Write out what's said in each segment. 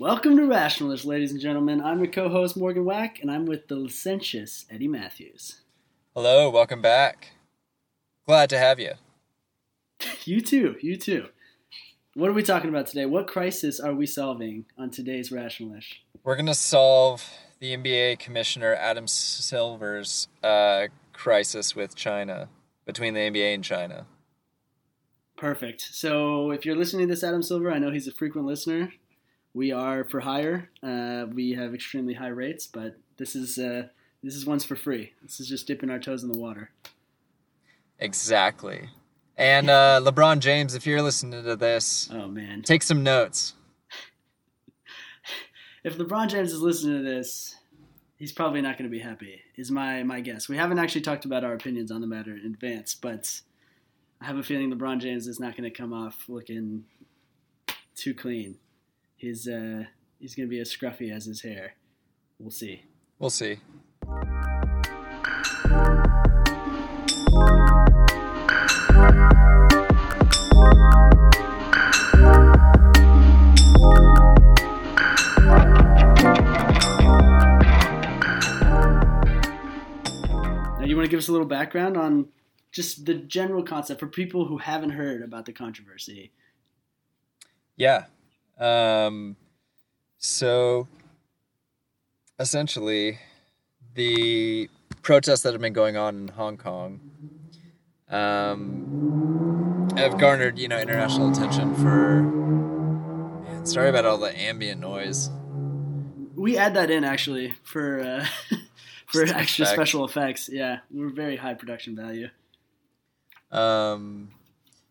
Welcome to Rationalist, ladies and gentlemen. I'm your co-host Morgan Wack, and I'm with the licentious Eddie Matthews. Hello, welcome back. Glad to have you. You too, you too. What are we talking about today? What crisis are we solving on today's Rationalist? We're going to solve the NBA Commissioner Adam Silver's uh, crisis with China, between the NBA and China. Perfect. So if you're listening to this, Adam Silver, I know he's a frequent listener. We are for hire. Uh, we have extremely high rates, but this is uh, this is once for free. This is just dipping our toes in the water. Exactly. And uh, LeBron James, if you're listening to this, oh man, take some notes. if LeBron James is listening to this, he's probably not going to be happy. Is my my guess. We haven't actually talked about our opinions on the matter in advance, but I have a feeling LeBron James is not going to come off looking too clean. He's uh, he's to be as scruffy as his hair. We'll see. We'll see. Now, you want to give us a little background on just the general concept for people who haven't heard about the controversy? Yeah. Um, so essentially, the protests that have been going on in Hong Kong um, have garnered, you know, international attention for. Man, sorry about all the ambient noise. We add that in actually for uh, for extra effect. special effects. Yeah, we're very high production value. Um,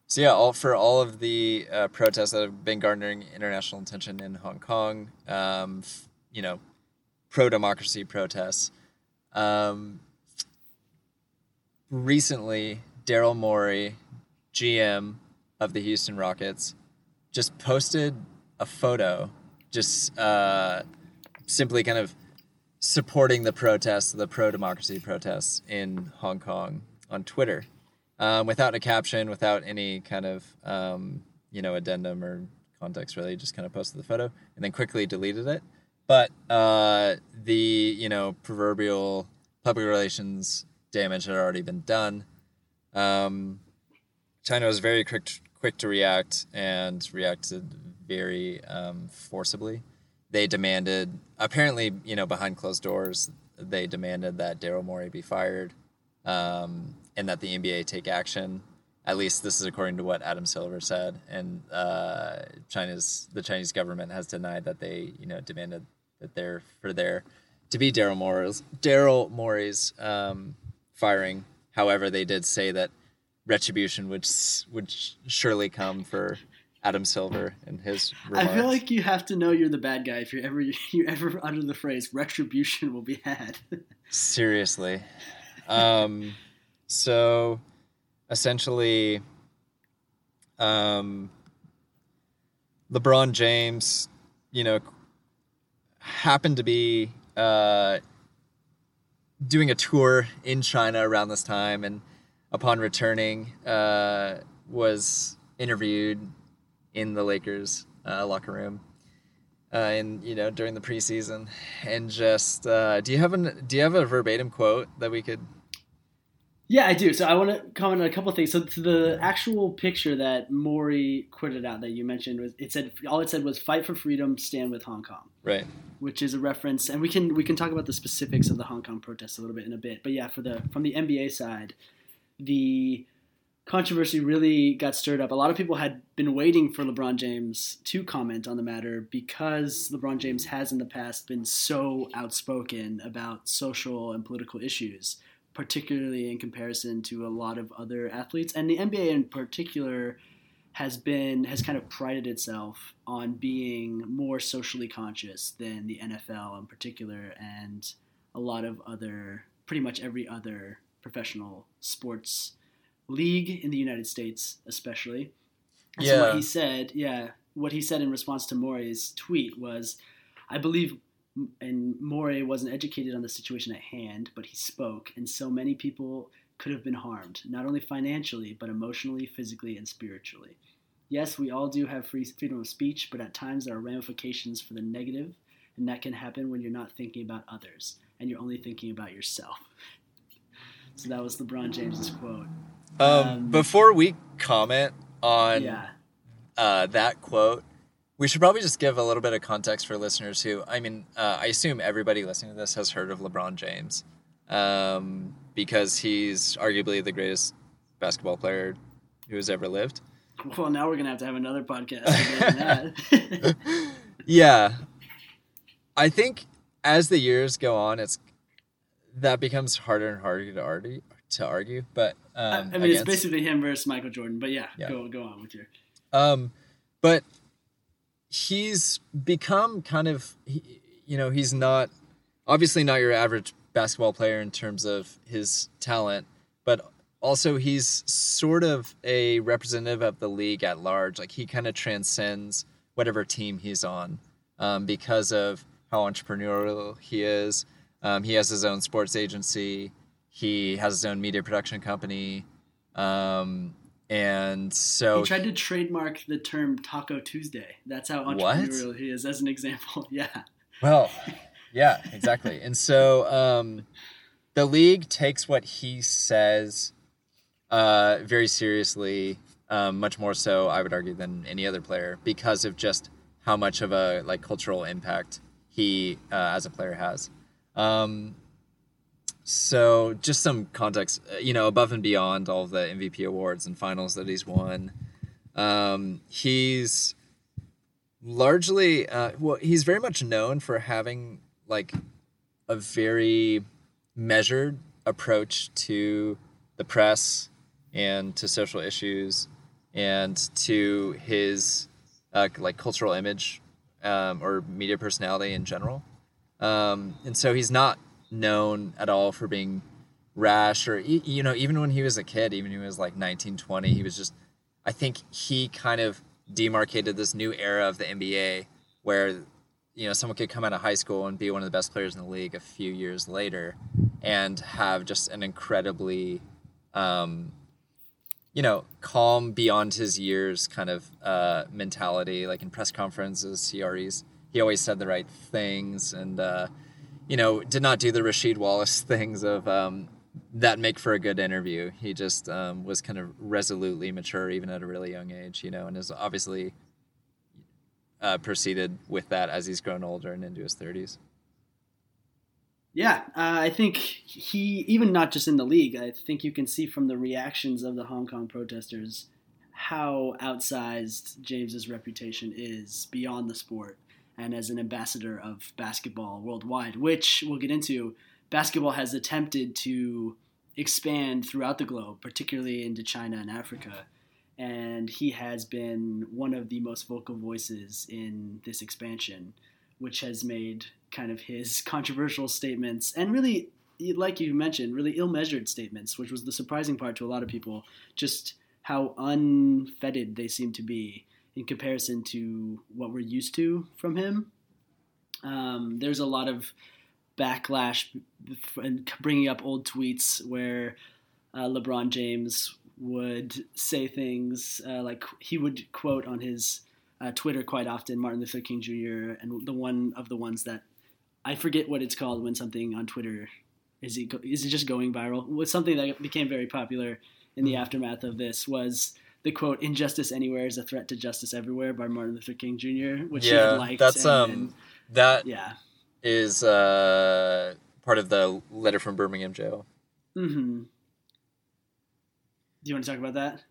so yeah, all for all of the uh, protests that have been garnering international attention in Hong Kong, um, you know, pro democracy protests. Um, recently, Daryl Morey, GM of the Houston Rockets, just posted a photo, just uh, simply kind of supporting the protests, the pro democracy protests in Hong Kong on Twitter, um, without a caption, without any kind of um, you know addendum or context. Really, just kind of posted the photo and then quickly deleted it. But uh, the you know proverbial public relations damage had already been done. Um, China was very quick quick to react and reacted very um, forcibly. They demanded, apparently, you know, behind closed doors, they demanded that Daryl Morey be fired um, and that the NBA take action. At least this is according to what Adam Silver said, and uh, China's the Chinese government has denied that they, you know, demanded that they're for their to be Daryl Morey's Daryl Morey's um, firing However, they did say that retribution would would surely come for Adam Silver and his. Remarks. I feel like you have to know you're the bad guy if you ever you ever utter the phrase "retribution will be had." Seriously, um, so essentially, um, LeBron James, you know, happened to be uh, doing a tour in China around this time, and upon returning, uh, was interviewed in the Lakers uh, locker room, uh, and you know during the preseason, and just uh, do you have an do you have a verbatim quote that we could yeah, I do. So I want to comment on a couple of things. So the actual picture that Morey quoted out that you mentioned was it said all it said was "Fight for freedom, stand with Hong Kong." Right. Which is a reference, and we can we can talk about the specifics of the Hong Kong protests a little bit in a bit. But yeah, for the from the NBA side, the controversy really got stirred up. A lot of people had been waiting for LeBron James to comment on the matter because LeBron James has in the past been so outspoken about social and political issues particularly in comparison to a lot of other athletes. And the NBA in particular has been has kind of prided itself on being more socially conscious than the NFL in particular and a lot of other pretty much every other professional sports league in the United States especially. And yeah. So what he said, yeah, what he said in response to Morey's tweet was I believe and Morey wasn't educated on the situation at hand, but he spoke, and so many people could have been harmed, not only financially, but emotionally, physically, and spiritually. Yes, we all do have free freedom of speech, but at times there are ramifications for the negative, and that can happen when you're not thinking about others and you're only thinking about yourself. So that was LeBron James's quote. Um, Um, before we comment on Yeah. uh, that quote, we should probably just give a little bit of context for listeners who, I mean, uh, I assume everybody listening to this has heard of LeBron James um, because he's arguably the greatest basketball player who has ever lived. Well, now we're gonna have to have another podcast. that. Yeah. I think as the years go on, it's that becomes harder and harder to argue. To argue, but I um, mean, it's basically him versus Michael Jordan. But yeah, Yeah. go go on with your. Um, but he's become kind of, he, you know, he's not obviously not your average basketball player in terms of his talent, but also he's sort of a representative of the league at large. Like he kind of transcends whatever team he's on um, because of how entrepreneurial he is. Um, he has his own sports agency. He has his own media production company. Um, and so He tried to trademark the term Taco Tuesday. That's how What? entrepreneurial he is, as an example. Yeah. Well, yeah, exactly. and so um, the league takes what he says uh, very seriously, um, much more so, I would argue, than any other player because of just how much of a like cultural impact he uh, as a player has. Um, so just some context, uh, you know, above and beyond all the MVP awards and finals that he's won, um, he's largely uh, well he's very much known for having like a very measured approach to the press and to social issues and to his uh, like cultural image um, or media personality in general. Um, and so he's not known at all for being rash or you know even when he was a kid even when he was like 19 20 he was just i think he kind of demarcated this new era of the nba where you know someone could come out of high school and be one of the best players in the league a few years later and have just an incredibly um, you know calm beyond his years kind of uh, mentality. Like in press conferences always he always said the right things and uh, you know did not do the Rasheed Wallace things of um, that make for a good interview. He just um, was kind of resolutely mature even at a really young age you know and is obviously uh, proceeded with that as he's grown older and into his 30s Yeah, uh, I think he, even not just in the league, I think you can see from the reactions of the Hong Kong protesters how outsized James's reputation is beyond the sport and as an ambassador of basketball worldwide, which we'll get into. Basketball has attempted to expand throughout the globe, particularly into China and Africa. And he has been one of the most vocal voices in this expansion, which has made kind of his controversial statements and really, like you mentioned, really ill measured statements, which was the surprising part to a lot of people, just how unfettered they seem to be in comparison to what we're used to from him. Um, there's a lot of backlash and bringing up old tweets where uh, LeBron James would say things uh, like he would quote on his uh, Twitter quite often Martin Luther King Jr. and the one of the ones that I forget what it's called when something on Twitter is it is it just going viral? Was something that became very popular in the aftermath of this was the quote "Injustice anywhere is a threat to justice everywhere" by Martin Luther King Jr., which he yeah had liked. that's and- um and- that yeah. is uh, part of the letter from Birmingham jail. Mm-hmm. Do you want to talk about that?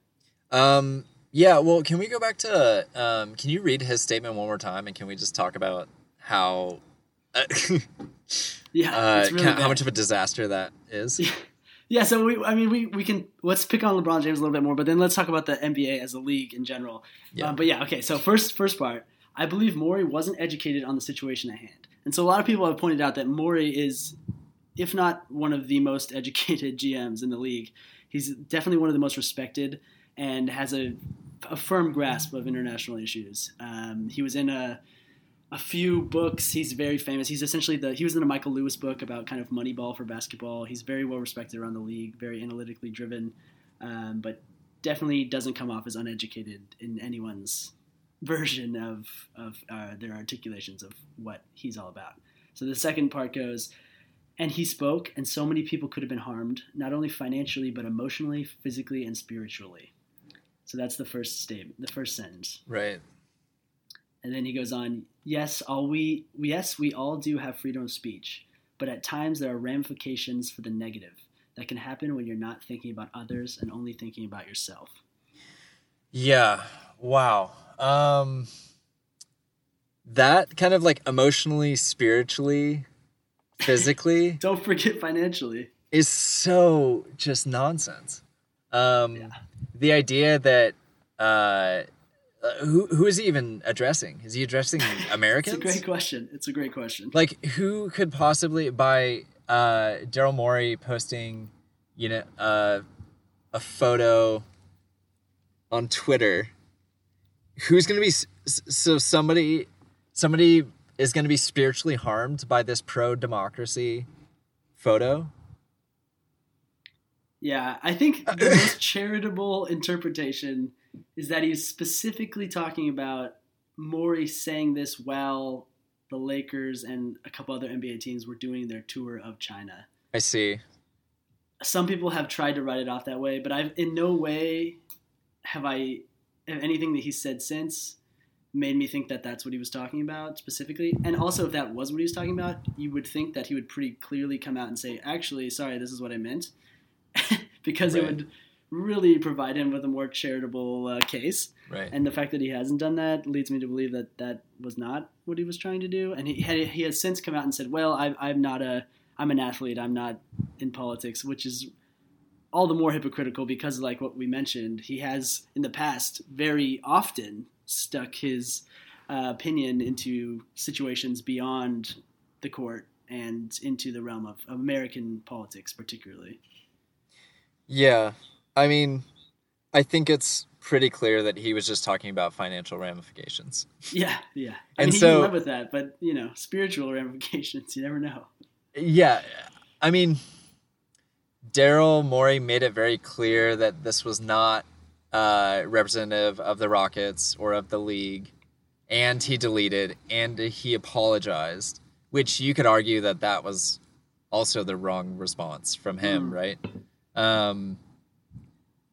Um, yeah, well, can we go back to? Um, can you read his statement one more time, and can we just talk about how, uh, Yeah, uh, really ca- how much of a disaster that is? Yeah, so we, I mean, we, we can let's pick on LeBron James a little bit more, but then let's talk about the NBA as a league in general. Yeah. Um, but yeah, okay. So first, first part, I believe Morey wasn't educated on the situation at hand, and so a lot of people have pointed out that Morey is, if not one of the most educated GMs in the league, he's definitely one of the most respected and has a, a firm grasp of international issues. Um, he was in a a few books. He's very famous. He's essentially the he was in a Michael Lewis book about kind of Moneyball for basketball. He's very well respected around the league, very analytically driven, um, but definitely doesn't come off as uneducated in anyone's version of of uh, their articulations of what he's all about. So the second part goes, and he spoke, and so many people could have been harmed, not only financially but emotionally, physically, and spiritually. So that's the first statement, the first sentence. Right. And then he goes on, yes, all we yes, we all do have freedom of speech, but at times there are ramifications for the negative that can happen when you're not thinking about others and only thinking about yourself. Yeah. Wow. Um that kind of like emotionally, spiritually, physically Don't forget financially. is so just nonsense. Um Yeah. the idea that uh uh, who who is he even addressing? Is he addressing Americans? It's a great question. It's a great question. like who could possibly by uh daryl morey posting you know uh a photo on twitter who's gonna be s- s- so somebody somebody is gonna be spiritually harmed by this pro-democracy photo Yeah, I think the most charitable interpretation is that he's specifically talking about Morey saying this while the Lakers and a couple other NBA teams were doing their tour of China. i see Some people have tried to write it off that way, but I've in no way have I have anything that he said since made me think that that's what he was talking about specifically. And also, if that was what he was talking about, you would think that he would pretty clearly come out and say, "Actually, sorry, this is what I meant," because it would really provide him with a more charitable uh, case. right And the fact that he hasn't done that leads me to believe that that was not what he was trying to do. And he had, he has since come out and said, "Well, I, I'm not a I'm an athlete. I'm not in politics," which is all the more hypocritical because, like what we mentioned, he has in the past very often stuck his uh, opinion into situations beyond the court and into the realm of, of American politics, particularly. yeah i mean i think it's pretty clear that he was just talking about financial ramifications Yeah, yeah. I And mean, he so- can live with that, but you know, spiritual ramifications, you never know. Yeah, I mean, Daryl Morey made it very clear that this was not uh, representative of the Rockets or of the league, and he deleted and he apologized, which you could argue that that was also the wrong response from him, Hmm. right? Um,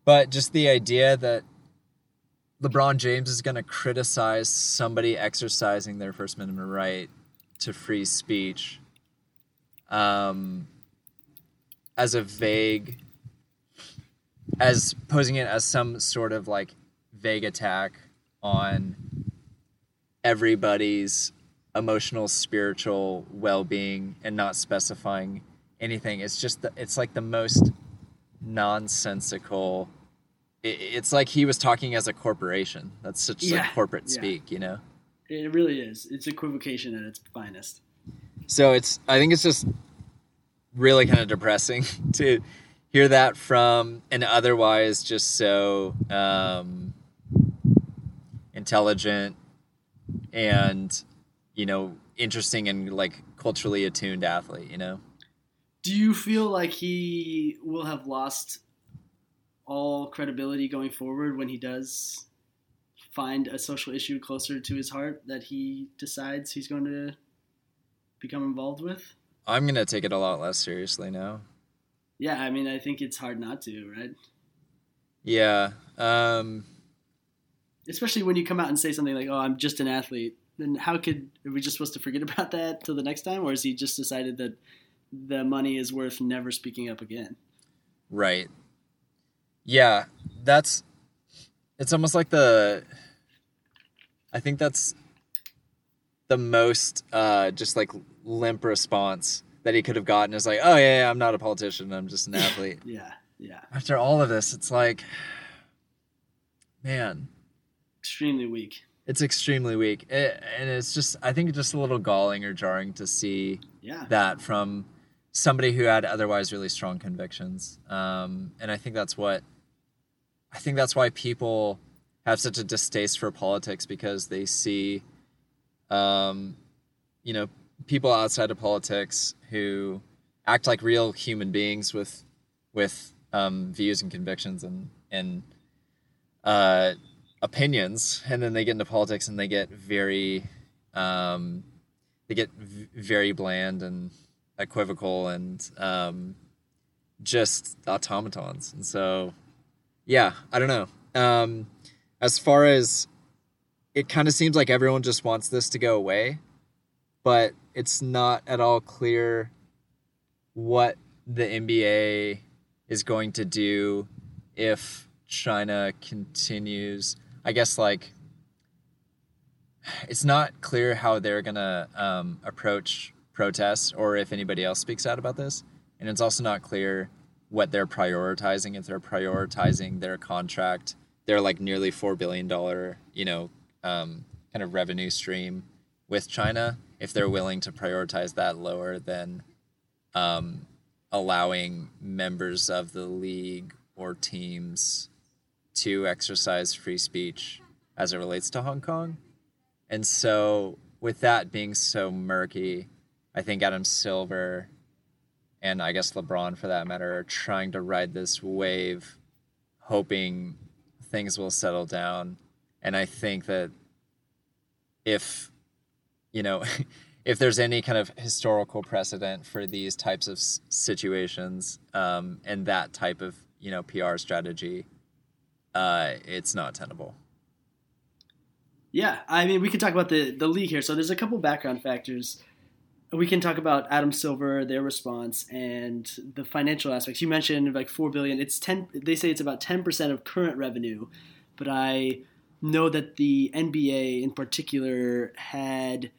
but just the idea that LeBron James is going to criticize somebody exercising their First Amendment right to free speech um, as a vague, as posing it as some sort of like vague attack on everybody's emotional, spiritual well being and not specifying anything. It's just, the, it's like the most nonsensical. It's like he was talking as a corporation. That's such Yeah, like corporate yeah. speak, you know? It really is. It's equivocation at its finest. So it's I think it's just really kind of depressing to hear that from an otherwise just so um, intelligent and you know interesting and like culturally attuned athlete. You know. Do you feel like he will have lost all credibility going forward when he does find a social issue closer to his heart that he decides he's going to become involved with? I'm gonna take it a lot less seriously now. Yeah, I mean, I think it's hard not to, right? Yeah. Um, Especially when you come out and say something like, "Oh, I'm just an athlete." Then how could are we just supposed to forget about that till the next time, or has he just decided that the money is worth never speaking up again? Right. Yeah, that's it's almost like the I think that's the most uh just like limp response that he could have gotten is like, "Oh yeah, yeah I'm not a politician, I'm just an athlete." Yeah, yeah, After all of this, it's like man, extremely weak. it's extremely weak. It, and it's just I think it's just a little galling or jarring to see Yeah, that from somebody who had otherwise really strong convictions. Um, and I think that's what I think that's why people have such a distaste for politics because they see, um, you know, people outside of politics who act like real human beings with with um, views and convictions and and uh, opinions, and then they get into politics and they get very, um, they get v- very bland and equivocal and um, just automatons. And so, yeah, I don't know. Um, as far as it kind of seems like everyone just wants this to go away, but it's not at all clear what the NBA is going to do if China continues. I guess like it's not clear how they're gonna um, approach protests or if anybody else speaks out about this, and it's also not clear what they're prioritizing. If they're prioritizing their contract, their like nearly four billion dollar, you know, um, kind of revenue stream with China, if they're willing to prioritize that lower than um, allowing members of the league or teams to exercise free speech as it relates to Hong Kong. And so, with that being so murky, I think Adam Silver and I guess LeBron for that matter are trying to ride this wave, hoping things will settle down. And I think that if, you know, if there's any kind of historical precedent for these types of situations um, and that type of, you know, PR strategy, uh, it's not tenable. Yeah, I mean, we can talk about the the league here. So there's a couple background factors. We can talk about Adam Silver, their response, and the financial aspects. You mentioned like four billion. It's ten. They say it's about ten percent of current revenue, but I know that the NBA in particular had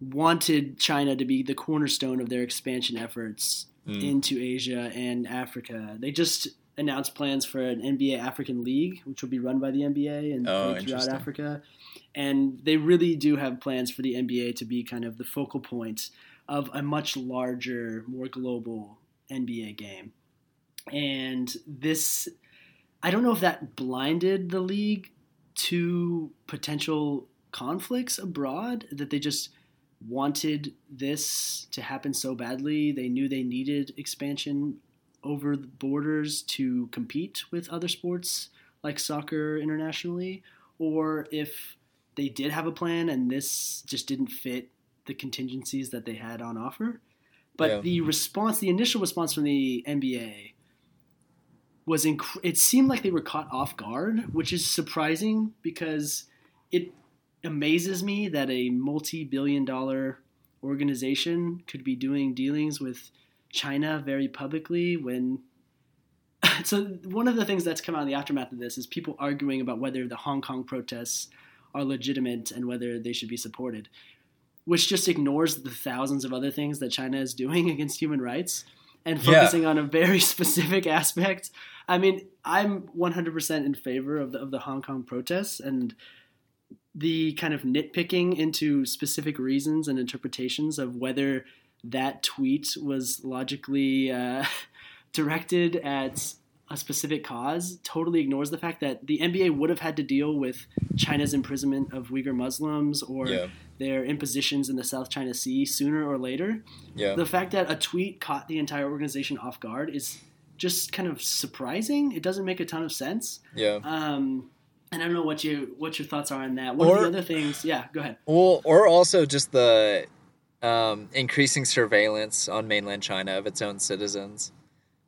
wanted China to be the cornerstone of their expansion efforts mm. into Asia and Africa. They just announced plans for an NBA African League, which will be run by the NBA and oh, throughout Africa. And they really do have plans for the NBA to be kind of the focal point of a much larger, more global NBA game. And this, I don't know if that blinded the league to potential conflicts abroad, that they just wanted this to happen so badly. They knew they needed expansion over the borders to compete with other sports like soccer internationally, or if they did have a plan and this just didn't fit the contingencies that they had on offer. But yeah. the response, the initial response from the NBA was inc- it seemed like they were caught off guard, which is surprising because it amazes me that a multi-billion dollar organization could be doing dealings with China very publicly when so one of the things that's come out in the aftermath of this is people arguing about whether the Hong Kong protests are legitimate and whether they should be supported, which just ignores the thousands of other things that China is doing against human rights and focusing yeah. on a very specific aspect. I mean, I'm 100% in favor of the, of the Hong Kong protests and the kind of nitpicking into specific reasons and interpretations of whether that tweet was logically uh, directed at a specific cause totally ignores the fact that the NBA would have had to deal with China's imprisonment of Uyghur Muslims or yeah. their impositions in the South China Sea sooner or later. Yeah. The fact that a tweet caught the entire organization off guard is just kind of surprising. It doesn't make a ton of sense. Yeah. Um, and I don't know what you what your thoughts are on that. One or, of the other things, yeah, go ahead. Well, or also just the um, increasing surveillance on mainland China of its own citizens.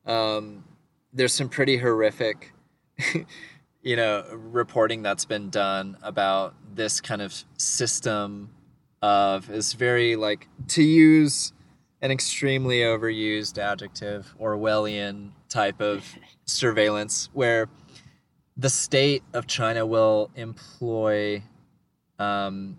Um, there's some pretty horrific, you know, reporting that's been done about this kind of system of is very like to use an extremely overused adjective Orwellian type of surveillance where the state of China will employ um,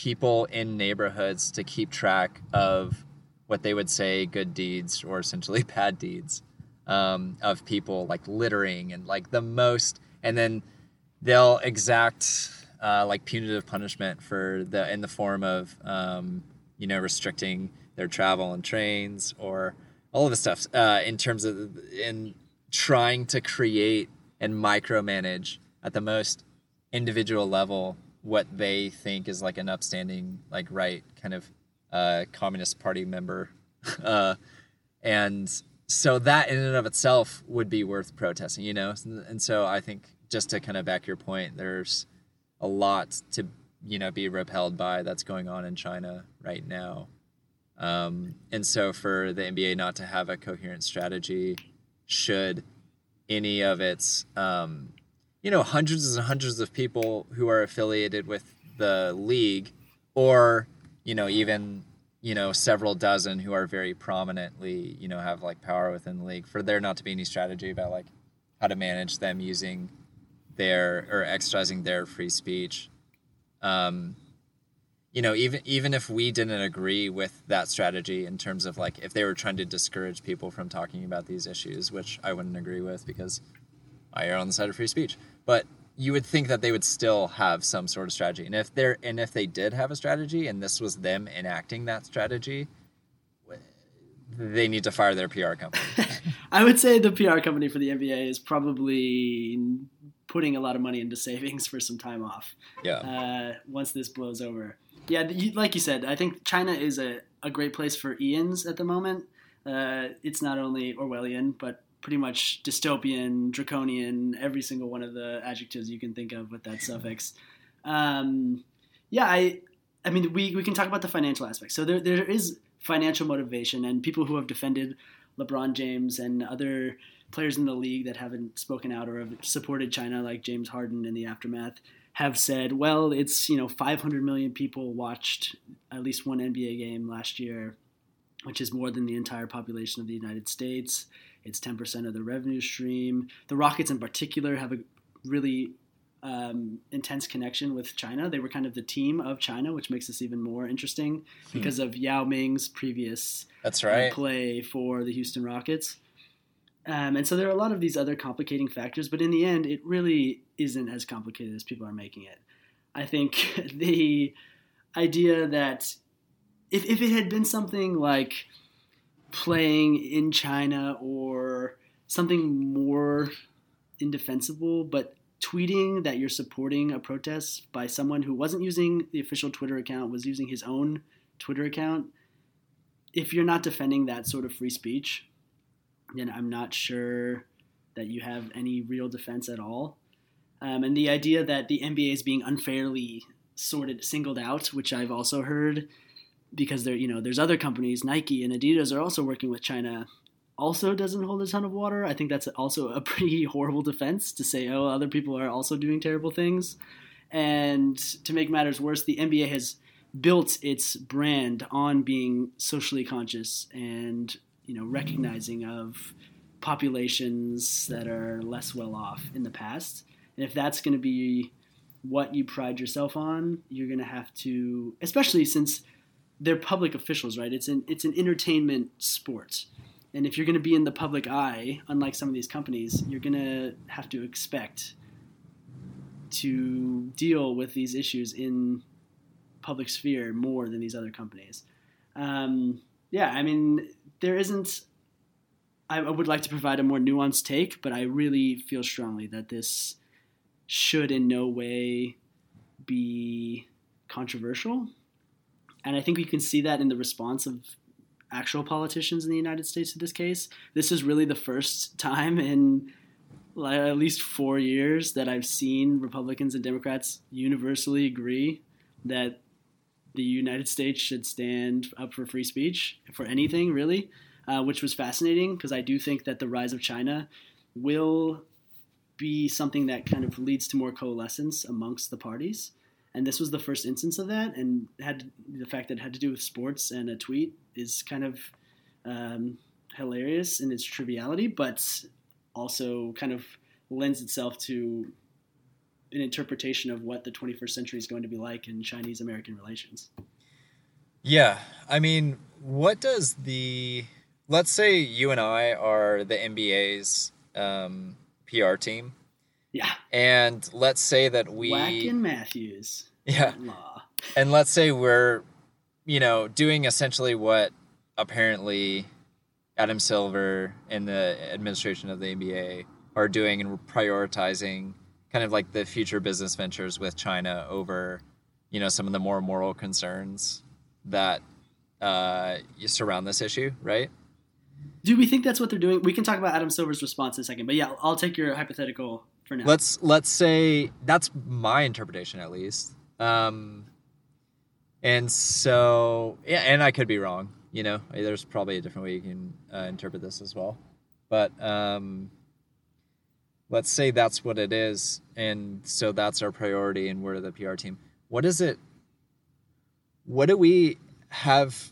people in neighborhoods to keep track of what they would say good deeds or essentially bad deeds um, of people like littering and like the most and then they'll exact uh, like punitive punishment for the in the form of um, you know restricting their travel on trains or all of the stuff uh, in terms of in trying to create and micromanage at the most individual level what they think is like an upstanding, like right kind of uh, Communist Party member, uh, and so that in and of itself would be worth protesting, you know. And so I think just to kind of back your point, there's a lot to you know be repelled by that's going on in China right now. Um, and so for the NBA not to have a coherent strategy, should any of its um, you know hundreds and hundreds of people who are affiliated with the league, or you know even you know several dozen who are very prominently you know have like power within the league, for there not to be any strategy about like how to manage them using their or exercising their free speech. Um, you know, even even if we didn't agree with that strategy in terms of like if they were trying to discourage people from talking about these issues, which I wouldn't agree with because I are on the side of free speech. But you would think that they would still have some sort of strategy. And if they're and if they did have a strategy and this was them enacting that strategy, they need to fire their PR company. I would say the PR company for the NBA is probably putting a lot of money into savings for some time off. Yeah. Uh, once this blows over. Yeah, you, like you said, I think China is a, a great place for Ian's at the moment. Uh, it's not only Orwellian, but pretty much dystopian, draconian, every single one of the adjectives you can think of with that suffix. Um, yeah, I, I mean, we, we can talk about the financial aspect. So there, there is financial motivation, and people who have defended LeBron James and other players in the league that haven't spoken out or have supported China, like James Harden in the aftermath, have said, well, it's, you know, 500 million people watched at least one NBA game last year, which is more than the entire population of the United States. It's 10% of the revenue stream. The Rockets, in particular, have a really um, intense connection with China. They were kind of the team of China, which makes this even more interesting hmm. because of Yao Ming's previous That's right. Uh, play for the Houston Rockets. Um, and so there are a lot of these other complicating factors, but in the end, it really isn't as complicated as people are making it. I think the idea that if, if it had been something like playing in China or something more indefensible, but tweeting that you're supporting a protest by someone who wasn't using the official Twitter account, was using his own Twitter account, if you're not defending that sort of free speech, then I'm not sure that you have any real defense at all. Um, and the idea that the NBA is being unfairly sorted, singled out, which I've also heard, because there, you know, there's other companies, Nike and Adidas, are also working with China, also doesn't hold a ton of water. I think that's also a pretty horrible defense to say, oh, other people are also doing terrible things. And to make matters worse, the NBA has built its brand on being socially conscious and you know recognizing of populations that are less well off in the past. And if that's going to be what you pride yourself on, you're going to have to, especially since they're public officials, right? It's an it's an entertainment sport. And if you're going to be in the public eye, unlike some of these companies, you're going to have to expect to deal with these issues in public sphere more than these other companies. Um, yeah, I mean, there isn't. I would like to provide a more nuanced take, but I really feel strongly that this should in no way be controversial. And I think we can see that in the response of actual politicians in the United States to this case. This is really the first time in at least four years that I've seen Republicans and Democrats universally agree that the United States should stand up for free speech for anything really, uh, which was fascinating because I do think that the rise of China will be something that kind of leads to more coalescence amongst the parties. And this was the first instance of that, and had the fact that it had to do with sports and a tweet is kind of um, hilarious in its triviality, but also kind of lends itself to an interpretation of what the 21st century is going to be like in Chinese American relations. Yeah, I mean, what does the let's say you and I are the NBA's um, PR team. Yeah. And let's say that we Wack and Matthews. Yeah. Law. And let's say we're, you know, doing essentially what apparently Adam Silver and the administration of the NBA are doing and prioritizing kind of like the future business ventures with China over, you know, some of the more moral concerns that uh, surround this issue, right? Do we think that's what they're doing? We can talk about Adam Silver's response in a second, but yeah, I'll take your hypothetical for now. let's let's say that's my interpretation at least. Um and so yeah and i could be wrong you know? There's probably a different way you can uh, interpret this as well. But um let's say that's what it is and so that's our priority and we're the pr team. What is it what do we have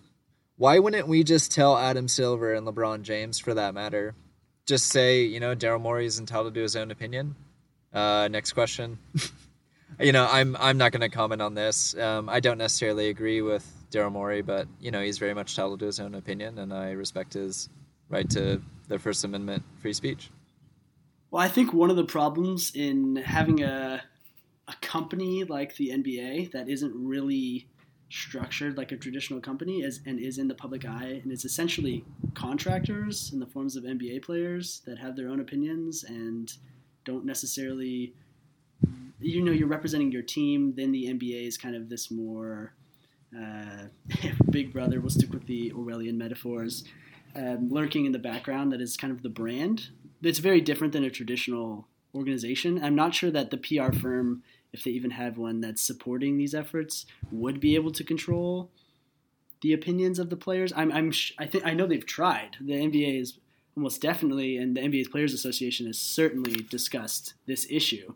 why wouldn't we just tell adam silver and lebron james for that matter? Just say you know daryl morey is entitled to his own opinion uh, next question. you know, I'm I'm not going to comment on this. Um, I don't necessarily agree with Daryl Morey, but you know, he's very much entitled to his own opinion, and I respect his right to the First Amendment free speech. Well, I think one of the problems in having a a company like the NBA that isn't really structured like a traditional company is and is in the public eye and is essentially contractors in the forms of NBA players that have their own opinions and don't necessarily you know you're representing your team then the nba is kind of this more uh, big brother we'll stick with the orwellian metaphors um, lurking in the background that is kind of the brand. It's very different than a traditional organization. I'm not sure that the pr firm if they even have one that's supporting these efforts would be able to control the opinions of the players. I'm, I'm i think i know they've tried. The nba is almost definitely, and the NBA Players Association has certainly discussed this issue.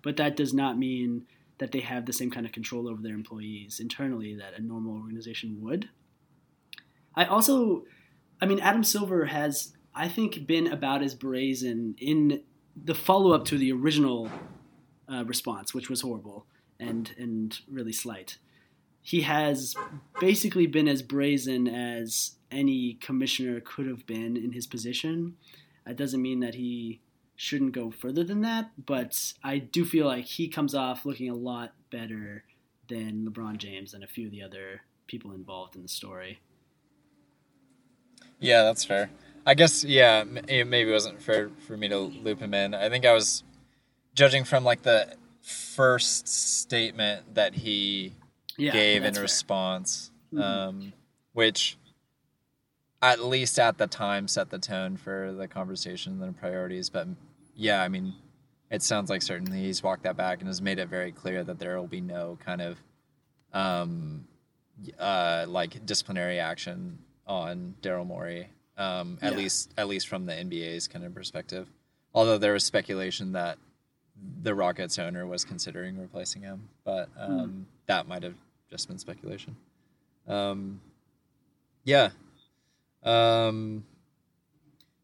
But that does not mean that they have the same kind of control over their employees internally that a normal organization would. I also, I mean, Adam Silver has, I think, been about as brazen in the follow up to the original uh, response, which was horrible and and really slight. He has basically been as brazen as any commissioner could have been in his position. That doesn't mean that he shouldn't go further than that, but I do feel like he comes off looking a lot better than LeBron James and a few of the other people involved in the story. Yeah, that's fair. I guess yeah, it maybe wasn't fair for me to loop him in. I think I was judging from like the first statement that he yeah, gave in response, mm-hmm. um, which at least at the time set the tone for the conversation and the priorities. But yeah, I mean, it sounds like certainly he's walked that back and has made it very clear that there will be no kind of um, uh, like disciplinary action on Daryl Morey. Um, at yeah. least at least from the NBA's kind of perspective. Although there was speculation that the Rockets owner was considering replacing him, but um, mm. that might have just been speculation. Um, yeah, um,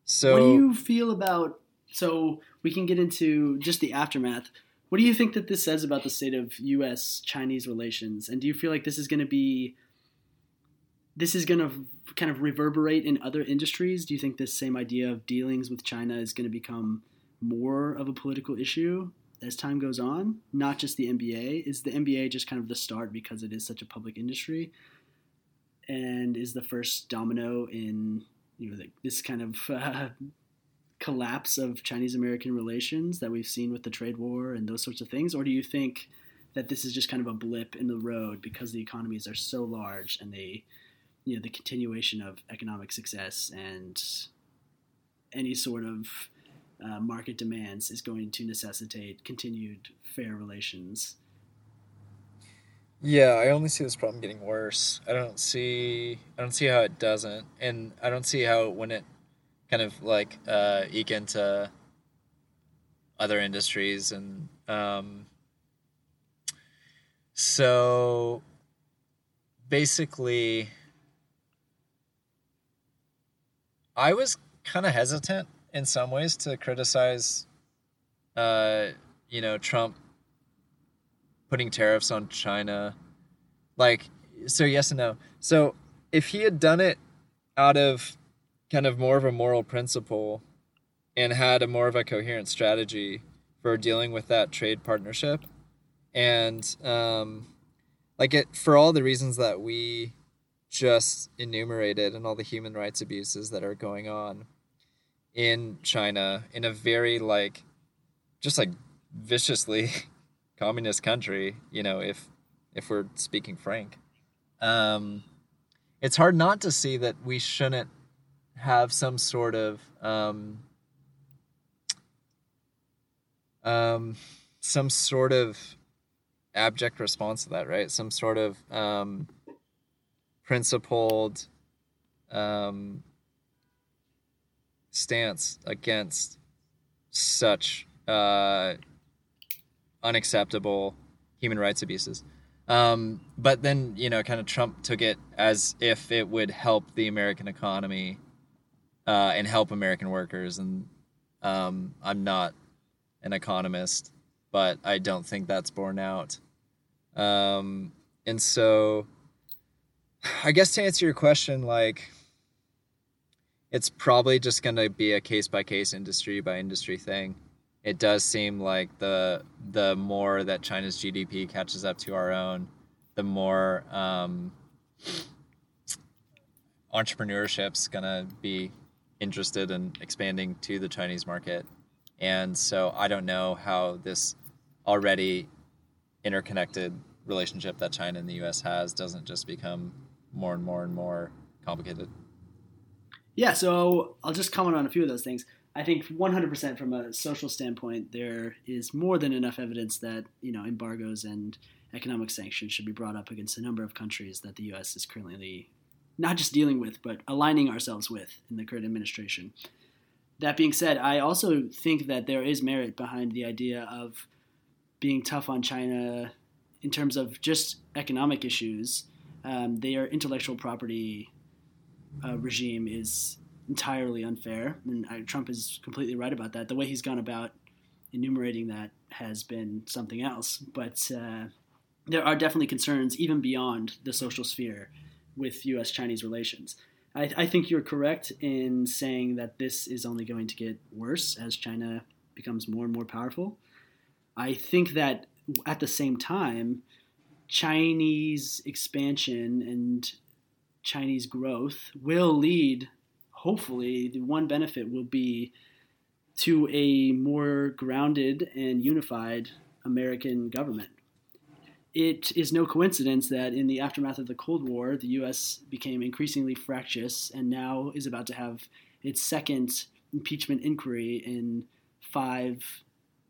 so, what do you feel about? So we can get into just the aftermath. What do you think that this says about the state of U.S. Chinese relations? And do you feel like this is going to be this is going to kind of reverberate in other industries? Do you think this same idea of dealings with China is going to become more of a political issue as time goes on? Not just the NBA. Is the NBA just kind of the start because it is such a public industry? And is the first domino in you know this kind of uh, collapse of Chinese American relations that we've seen with the trade war and those sorts of things, or do you think that this is just kind of a blip in the road because the economies are so large and they you know the continuation of economic success and any sort of uh, market demands is going to necessitate continued fair relations yeah, I only see this problem getting worse. I don't see I don't see how it doesn't, and I don't see how when it kind of like uh, eke into other industries and um, so basically I was kind of hesitant in some ways to criticize uh, you know Trump putting tariffs on China. Like, so yes and no. So if he had done it out of kind of more of a moral principle and had a more of a coherent strategy for dealing with that trade partnership and um, like it for all the reasons that we just enumerated and all the human rights abuses that are going on in China in a very like just like viciously communist country, you know, if if we're speaking frank, um, it's hard not to see that we shouldn't have some sort of um, um, some sort of abject response to that, right? Some sort of um, principled um, stance against such uh, unacceptable human rights abuses. Um, but then, you know, kind of Trump took it as if it would help the American economy uh, and help American workers. And um, I'm not an economist, but I don't think that's borne out. Um, and so, I guess to answer your question, like, it's probably just going to be a case by case, industry by industry thing. It does seem like the the more that China's GDP catches up to our own, the more um, entrepreneurship's to be interested in expanding to the Chinese market. And so I don't know how this already interconnected relationship that China and the US has doesn't just become more and more and more complicated. Yeah, so I'll just comment on a few of those things. I think 100% from a social standpoint, there is more than enough evidence that you know embargoes and economic sanctions should be brought up against a number of countries that the U.S. is currently not just dealing with, but aligning ourselves with in the current administration. That being said, I also think that there is merit behind the idea of being tough on China in terms of just economic issues. Um, their intellectual property uh, regime is entirely unfair, and uh, Trump is completely right about that. The way he's gone about enumerating that has been something else, but uh, there are definitely concerns even beyond the social sphere with U.S.-Chinese relations. I, I think you're correct in saying that this is only going to get worse as China becomes more and more powerful. I think that at the same time, Chinese expansion and Chinese growth will lead, hopefully, the one benefit will be to a more grounded and unified American government. It is no coincidence that in the aftermath of the Cold War, the U.S. became increasingly fractious and now is about to have its second impeachment inquiry in five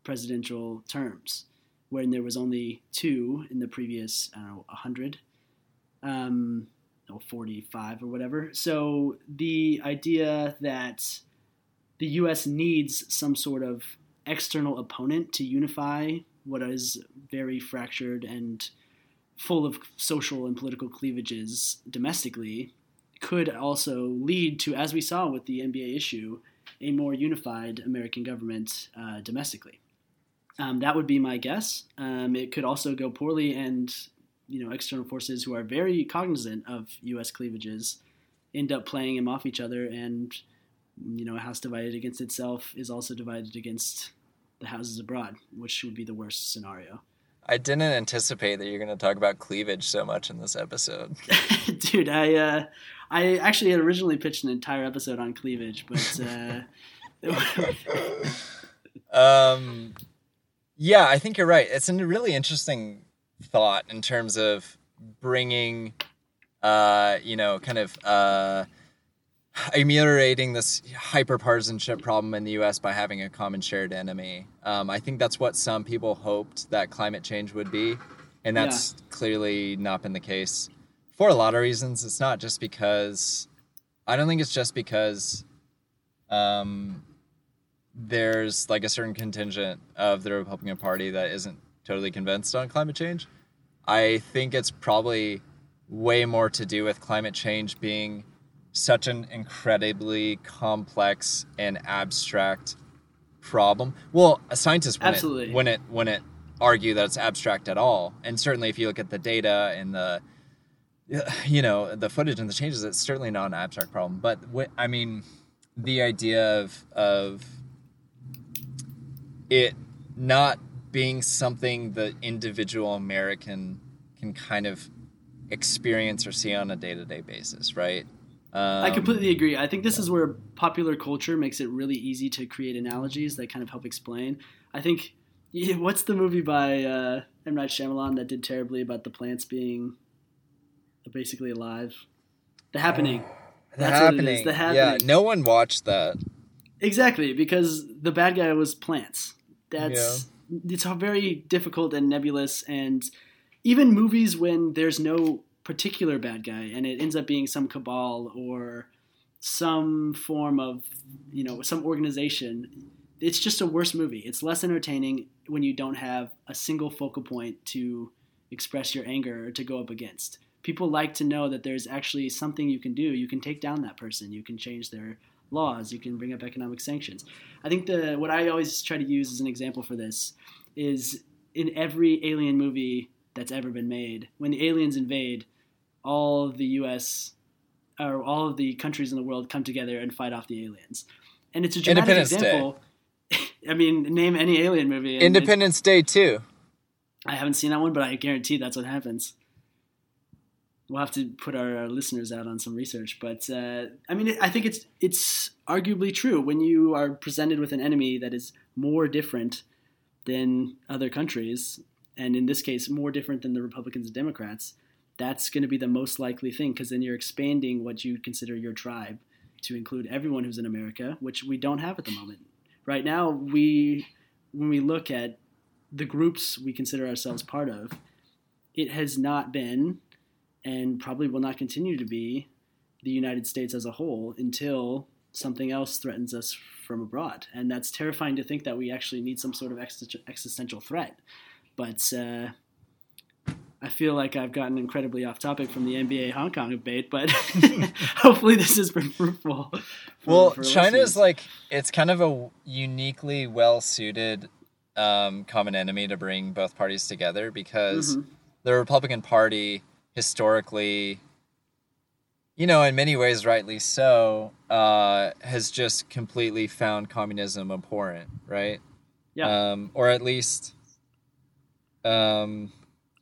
presidential terms, when there was only two in the previous, I don't know, 100. Um, 45 or whatever. So the idea that the U.S. needs some sort of external opponent to unify what is very fractured and full of social and political cleavages domestically could also lead to, as we saw with the NBA issue, a more unified American government uh, domestically. Um, that would be my guess. Um, it could also go poorly, and you know external forces who are very cognizant of U.S. cleavages end up playing them off each other, and you know a house divided against itself is also divided against the houses abroad, which would be the worst scenario. I didn't anticipate that you're going to talk about cleavage so much in this episode. Dude, I uh, I actually had originally pitched an entire episode on cleavage, but uh... um, yeah, I think you're right. It's a really interesting thought in terms of bringing, uh, you know, kind of uh, ameliorating this hyperpartisanship problem in the U.S. by having a common shared enemy. Um, I think that's what some people hoped that climate change would be, and that's yeah. clearly not been the case for a lot of reasons. It's not just because I don't think it's just because um, there's like a certain contingent of the Republican Party that isn't totally convinced on climate change. I think it's probably way more to do with climate change being such an incredibly complex and abstract problem. Well, a scientist wouldn't, Absolutely. wouldn't wouldn't argue that it's abstract at all. And certainly, if you look at the data and the you know the footage and the changes, it's certainly not an abstract problem. But I mean, the idea of of it not being something the individual American can kind of experience or see on a day to day basis, right? Um, I completely agree. I think this is where popular culture makes it really easy to create analogies that kind of help explain. I think what's the movie by uh, M Night Shyamalan that did terribly about the plants being basically alive? The Happening. the That's happening. The Happening. Yeah, no one watched that. Exactly, because the bad guy was plants that's it's very difficult and nebulous and even movies when there's no particular bad guy and it ends up being some cabal or some form of you know some organization it's just a worse movie. It's less entertaining when you don't have a single focal point to express your anger or to go up against. People like to know that there's actually something you can do. You can take down that person. You can change their laws you can bring up economic sanctions. I think the what i always try to use as an example for this is in every alien movie that's ever been made when the aliens invade all of the us or all of the countries in the world come together and fight off the aliens. And it's a dramatic example. I mean name any alien movie. Independence Day too. I haven't seen that one, but I guarantee that's what happens. We'll have to put our, our listeners out on some research, but uh, I mean, I think it's it's arguably true when you are presented with an enemy that is more different than other countries, and in this case, more different than the Republicans and Democrats. That's going to be the most likely thing because then you're expanding what you consider your tribe to include everyone who's in America, which we don't have at the moment. Right now, we when we look at the groups we consider ourselves part of, it has not been and probably will not continue to be the United States as a whole until something else threatens us from abroad. And that's terrifying to think that we actually need some sort of existential threat. But uh, I feel like I've gotten incredibly off topic from the NBA Hong Kong debate, but hopefully this has been fruitful. for- Well, for China is like it's kind of a uniquely well suited um, common enemy to bring both parties together because Mhm. the Republican Party historically, you know, in many ways, rightly so, uh, has just completely found communism abhorrent, right? Yeah. Um, or at least, um,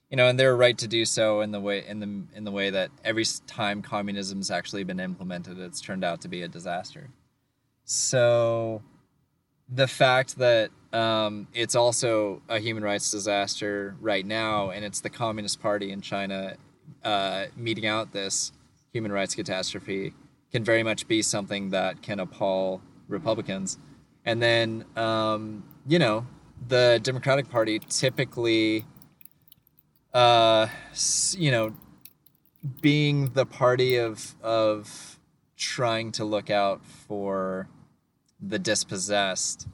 you know, and they're right to do so in the way in the in the way that every time communism's actually been implemented, it's turned out to be a disaster. So, the fact that um, it's also a human rights disaster right now, and it's the Communist Party in China uh, meting out this human rights catastrophe, can very much be something that can appall Republicans. And then, um, you know, the Democratic Party typically, uh, you know, being the party of of trying to look out for the dispossessed,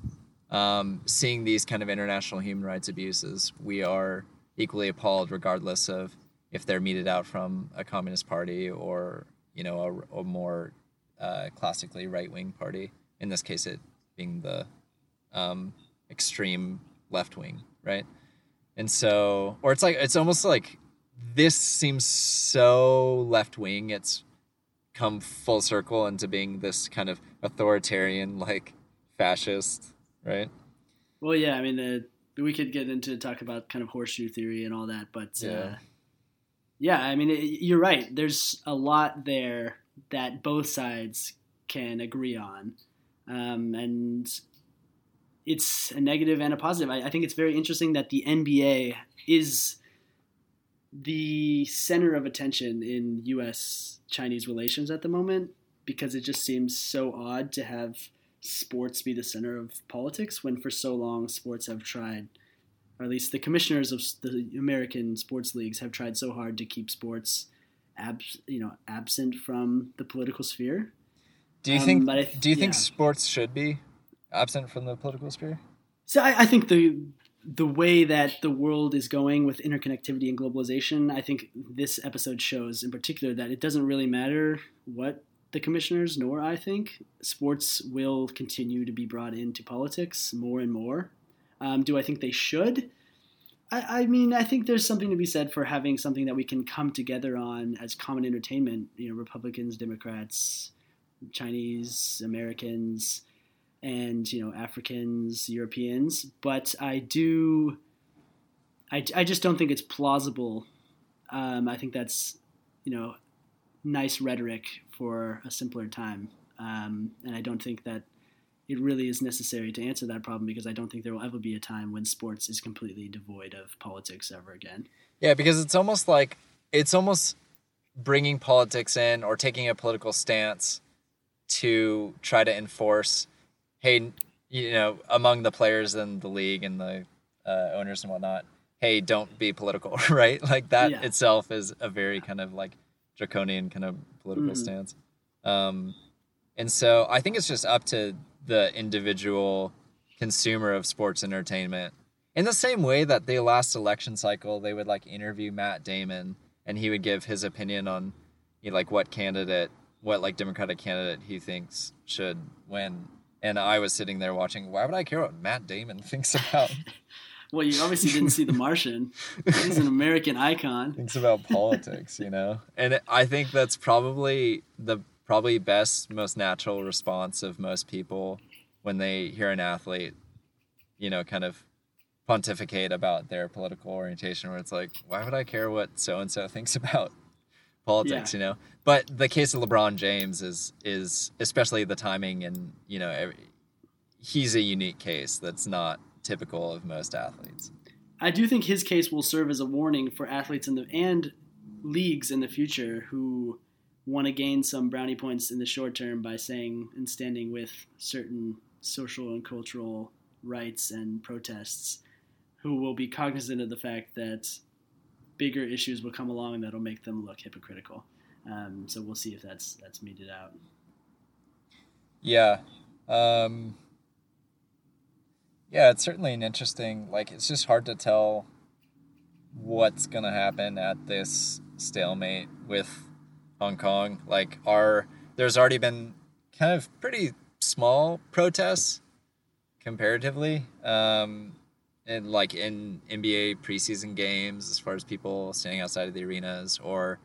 um, seeing these kind of international human rights abuses, we are equally appalled, regardless of if they're meted out from a communist party or you know a, a more uh, classically right wing party. In this case, it being the um, extreme left wing, right? And so, or it's like it's almost like this seems so left wing. It's come full circle into being this kind of authoritarian, like fascist, right? Well, yeah, I mean, the, we could get into talk about kind of horseshoe theory and all that, but uh, Yeah. I mean, it, you're right. There's a lot there that both sides can agree on, um, and it's a negative and a positive. I, I think it's very interesting that the NBA is the center of attention in U.S. Chinese relations at the moment because it just seems so odd to have sports be the center of politics when for so long sports have tried or at least the commissioners of the American sports leagues have tried so hard to keep sports abs- you know absent from the political sphere Do you Um, think? th- do you think sports should be absent from the political sphere? So I, I think the the way that the world is going with interconnectivity and globalization, I think this episode shows in particular that it doesn't really matter what the commissioners nor I think sports will continue to be brought into politics more and more. Um, do I think they should? I, I mean, I think there's something to be said for having something that we can come together on as common entertainment. You know, Republicans, Democrats, Chinese, Americans, and you know Africans, Europeans. But I do, I, I just don't think it's plausible. Um, I think that's you know nice rhetoric for a simpler time, um, and I don't think that it really is necessary to answer that problem because I don't think there will ever be a time when sports is completely devoid of politics ever again. Yeah, because it's almost like it's almost bringing politics in or taking a political stance to try to enforce hey you know, among the players and the league and the uh, owners and whatnot, hey, don't be political, right? Like that Yeah. itself is a very kind of like draconian kind of political Mhm. stance. Um, and so I think it's just up to the individual consumer of sports entertainment. In the same way that the last election cycle, they would like interview Matt Damon and he would give his opinion on you know, like what candidate, what like Democratic candidate he thinks should win. And I was sitting there watching. Why would I care what Matt Damon thinks about Well, you obviously didn't see The Martian. He's an American icon. thinks about politics? You know, and I think that's probably the probably best, most natural response of most people when they hear an athlete, you know, kind of pontificate about their political orientation. Where it's like, why would I care what so and so thinks about politics? You know, but the case of LeBron James is is especially the timing and you know, every, he's a unique case that's not typical of most athletes. I do think his case will serve as a warning for athletes in the and leagues in the future who want to gain some brownie points in the short term by saying and standing with certain social and cultural rights and protests who will be cognizant of the fact that bigger issues will come along that'll make them look hypocritical. Um, so we'll see if that's that's meted out. Yeah. Um, yeah, it's certainly an interesting, like, it's just hard to tell what's to happen at this stalemate with Hong Kong. Like, are, there's already been kind of pretty small protests comparatively. Um, and like in NBA preseason games, as far as people standing outside of the arenas or,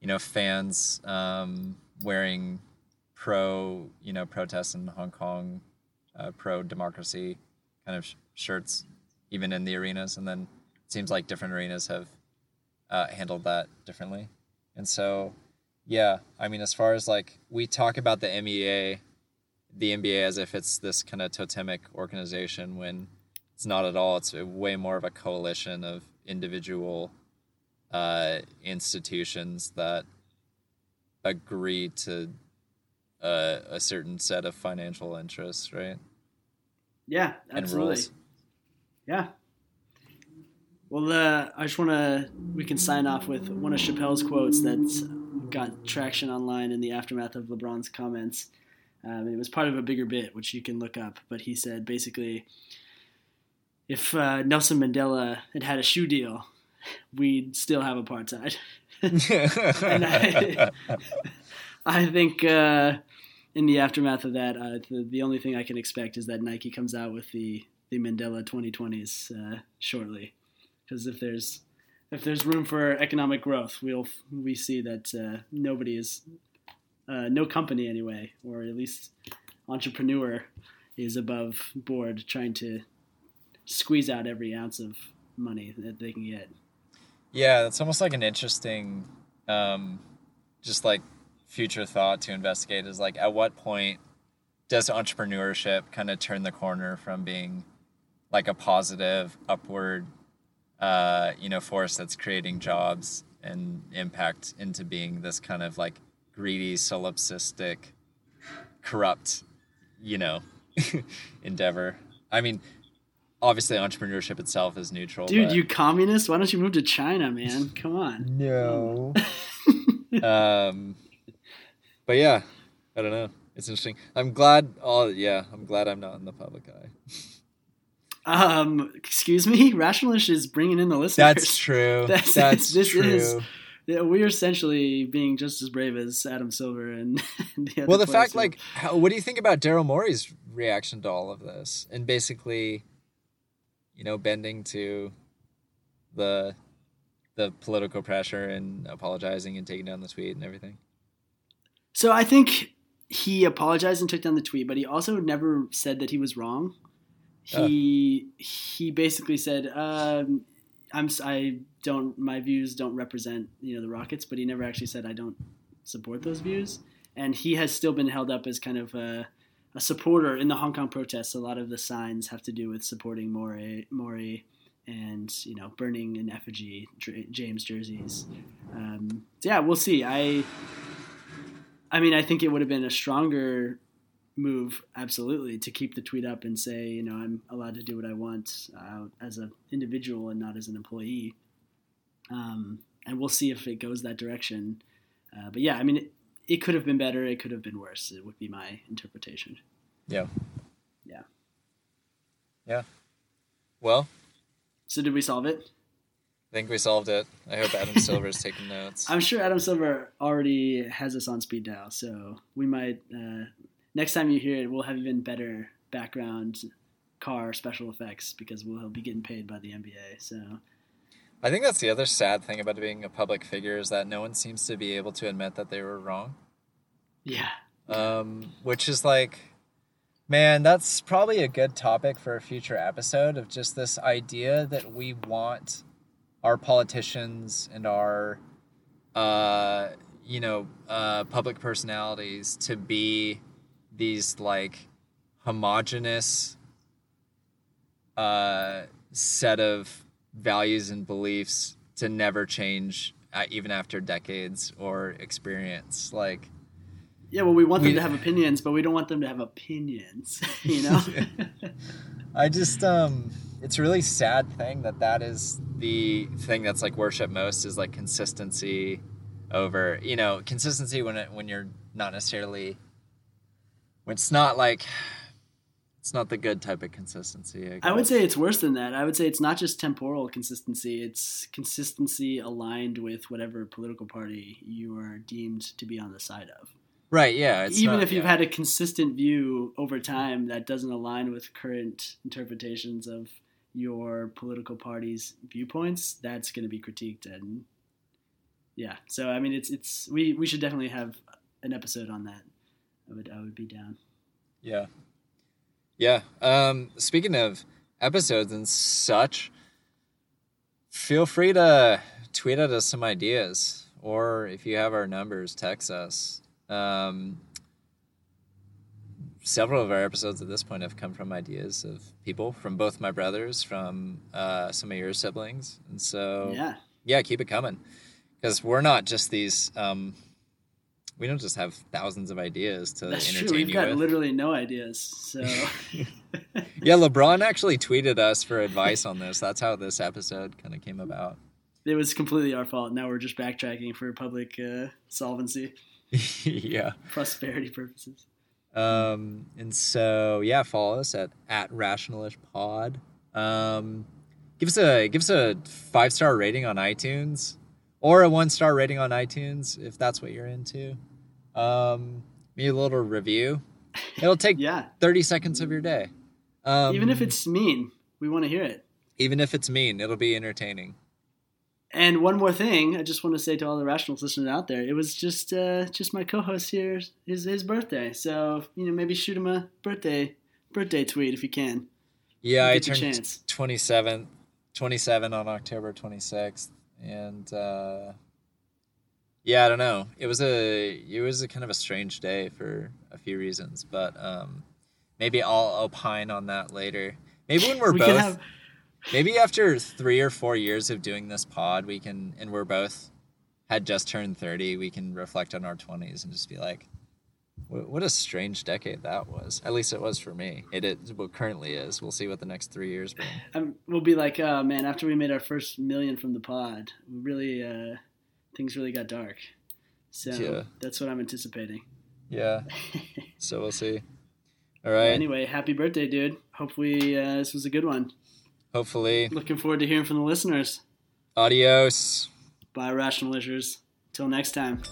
you know, fans um, wearing pro, you know, protests in Hong Kong, uh, pro democracy kind of sh- shirts, even in the arenas. And then it seems like different arenas have uh, handled that differently. And so, yeah, I mean, as far as like we talk about the MEA, the NBA as if it's this kind of totemic organization when it's not at all. It's way more of a coalition of individual uh, institutions that agree to uh, a certain set of financial interests, right? Yeah, And absolutely. rules. Yeah. Well, uh, I just want to. We can sign off with one of Chappelle's quotes that's got traction online in the aftermath of LeBron's comments. Um, it was part of a bigger bit, which you can look up. But he said basically, if uh, Nelson Mandela had had a shoe deal, we'd still have apartheid. And I- I think uh, in the aftermath of that, uh, the, the only thing I can expect is that Nike comes out with the the Mandela 2020s uh, shortly, because if there's if there's room for economic growth, we'll we see that uh, nobody is uh, no company anyway, or at least entrepreneur is above board trying to squeeze out every ounce of money that they can get. Yeah, it's almost like an interesting, um, just like future thought to investigate is like at what point does entrepreneurship kind of turn the corner from being like a positive upward, uh, you know, force that's creating jobs and impact into being this kind of like greedy, solipsistic, corrupt, you know, endeavor. I mean, obviously entrepreneurship itself is neutral. Dude, but- you communist? Why don't you move to China, man? Come on. no. um, but yeah, I don't know. It's interesting. I'm glad. All yeah, I'm glad I'm not in the public eye. Um, excuse me, Rationalish is bringing in the listeners. That's true. That's- That's, this true. is- Yeah, we're essentially being just as brave as Adam Silver and, and the other well, the fact, who- like, how, what do you think about Daryl Morey's reaction to all of this, and basically, you know, bending to the the political pressure and apologizing and taking down the tweet and everything? So I think he apologized and took down the tweet, but he also never said that he was wrong. He he basically said, um, "I'm I don't my views don't represent you know the Rockets," but he never actually said I don't support those views. And he has still been held up as kind of a, a supporter in the Hong Kong protests. A lot of the signs have to do with supporting Morey, Morey and you know burning in effigy James jerseys. Um, yeah, we'll see. I I mean, I think it would have been a stronger move absolutely to keep the tweet up and say, you know, I'm allowed to do what I want uh, as an individual and not as an employee. Um, and we'll see if it goes that direction. Uh, but yeah, I mean, it, it could have been better. It could have been worse. It would be my interpretation. Yeah. Yeah. Yeah. Well, So did we solve it? I think we solved it. I hope Adam Silver is taking notes. I'm sure Adam Silver already has us on speed dial, so we might uh, next time you hear it, we'll have even better background car special effects because we'll be getting paid by the NBA. So I think that's the other sad thing about being a public figure is that no one seems to be able to admit that they were wrong. yeah, Um, which is like, man, that's probably a good topic for a future episode of just this idea that we want our politicians and our, uh, you know, uh, public personalities to be these like homogenous uh, set of values and beliefs to never change uh, even after decades or experience like yeah. Well, we want them We- to have opinions, but we don't want them to have opinions. You know? I just um it's a really sad thing that that is the thing that's like worship most is like consistency over, you know, consistency when it, when you're not necessarily it's not like it's not the good type of consistency. I would say it's worse than that. I would say it's not just temporal consistency; it's consistency aligned with whatever political party you are deemed to be on the side of. right, yeah, it's even not- if you've yeah. had a consistent view over time that doesn't align with current interpretations of your political party's viewpoints, that's going to be critiqued and yeah. So I mean, it's it's we we should definitely have an episode on that. I would I would be down. Yeah. Yeah. Um, speaking of episodes and such, feel free to tweet at us some ideas, or if you have our numbers, text us. Um, several of our episodes at this point have come from ideas of people, from both my brothers, from uh, some of your siblings, and so Yeah. yeah, keep it coming, because we're not just these. Um, we don't just have thousands of ideas to That's entertain true. We've you got with. literally no ideas. So Yeah, LeBron actually tweeted us for advice on this. That's how this episode kind of came about. it was completely our fault. Now we're just backtracking for public uh, solvency, yeah. prosperity purposes. Um, and so yeah, follow us at at Rationalish Pod. Um, give us a give us a five star rating on iTunes or a one star rating on iTunes if that's what you're into. Um, maybe a little review. It'll take Yeah. thirty seconds of your day. Um, Even if it's mean, we want to hear it. even if it's mean, it'll be entertaining. And one more thing, I just want to say to all the Rationalish listeners out there, it was just uh, just my co-host here, his his birthday. So you know, maybe shoot him a birthday birthday tweet if you can. Yeah, I turned chance. 27, 27 on October 26th. And uh, yeah, I don't know. It was a it was a kind of a strange day for a few reasons, but um, maybe I'll opine on that later. Maybe when we're we both have maybe after 3 or 4 years of doing this pod, we can and we're both had just turned 30, we can reflect on our 20s and just be like what a strange decade that was. At least it was for me. It is what currently is. We'll see what the next three years bring. um, we'll be like, oh man, after we made our first million from the pod, really uh, things really got dark. So Yeah. that's what I'm anticipating. Yeah. So we'll see. All right. Anyway, happy birthday, dude. Hopefully uh, this was a good one. Hopefully. Looking forward to hearing from the listeners. Adios. Bye, rational Till next time.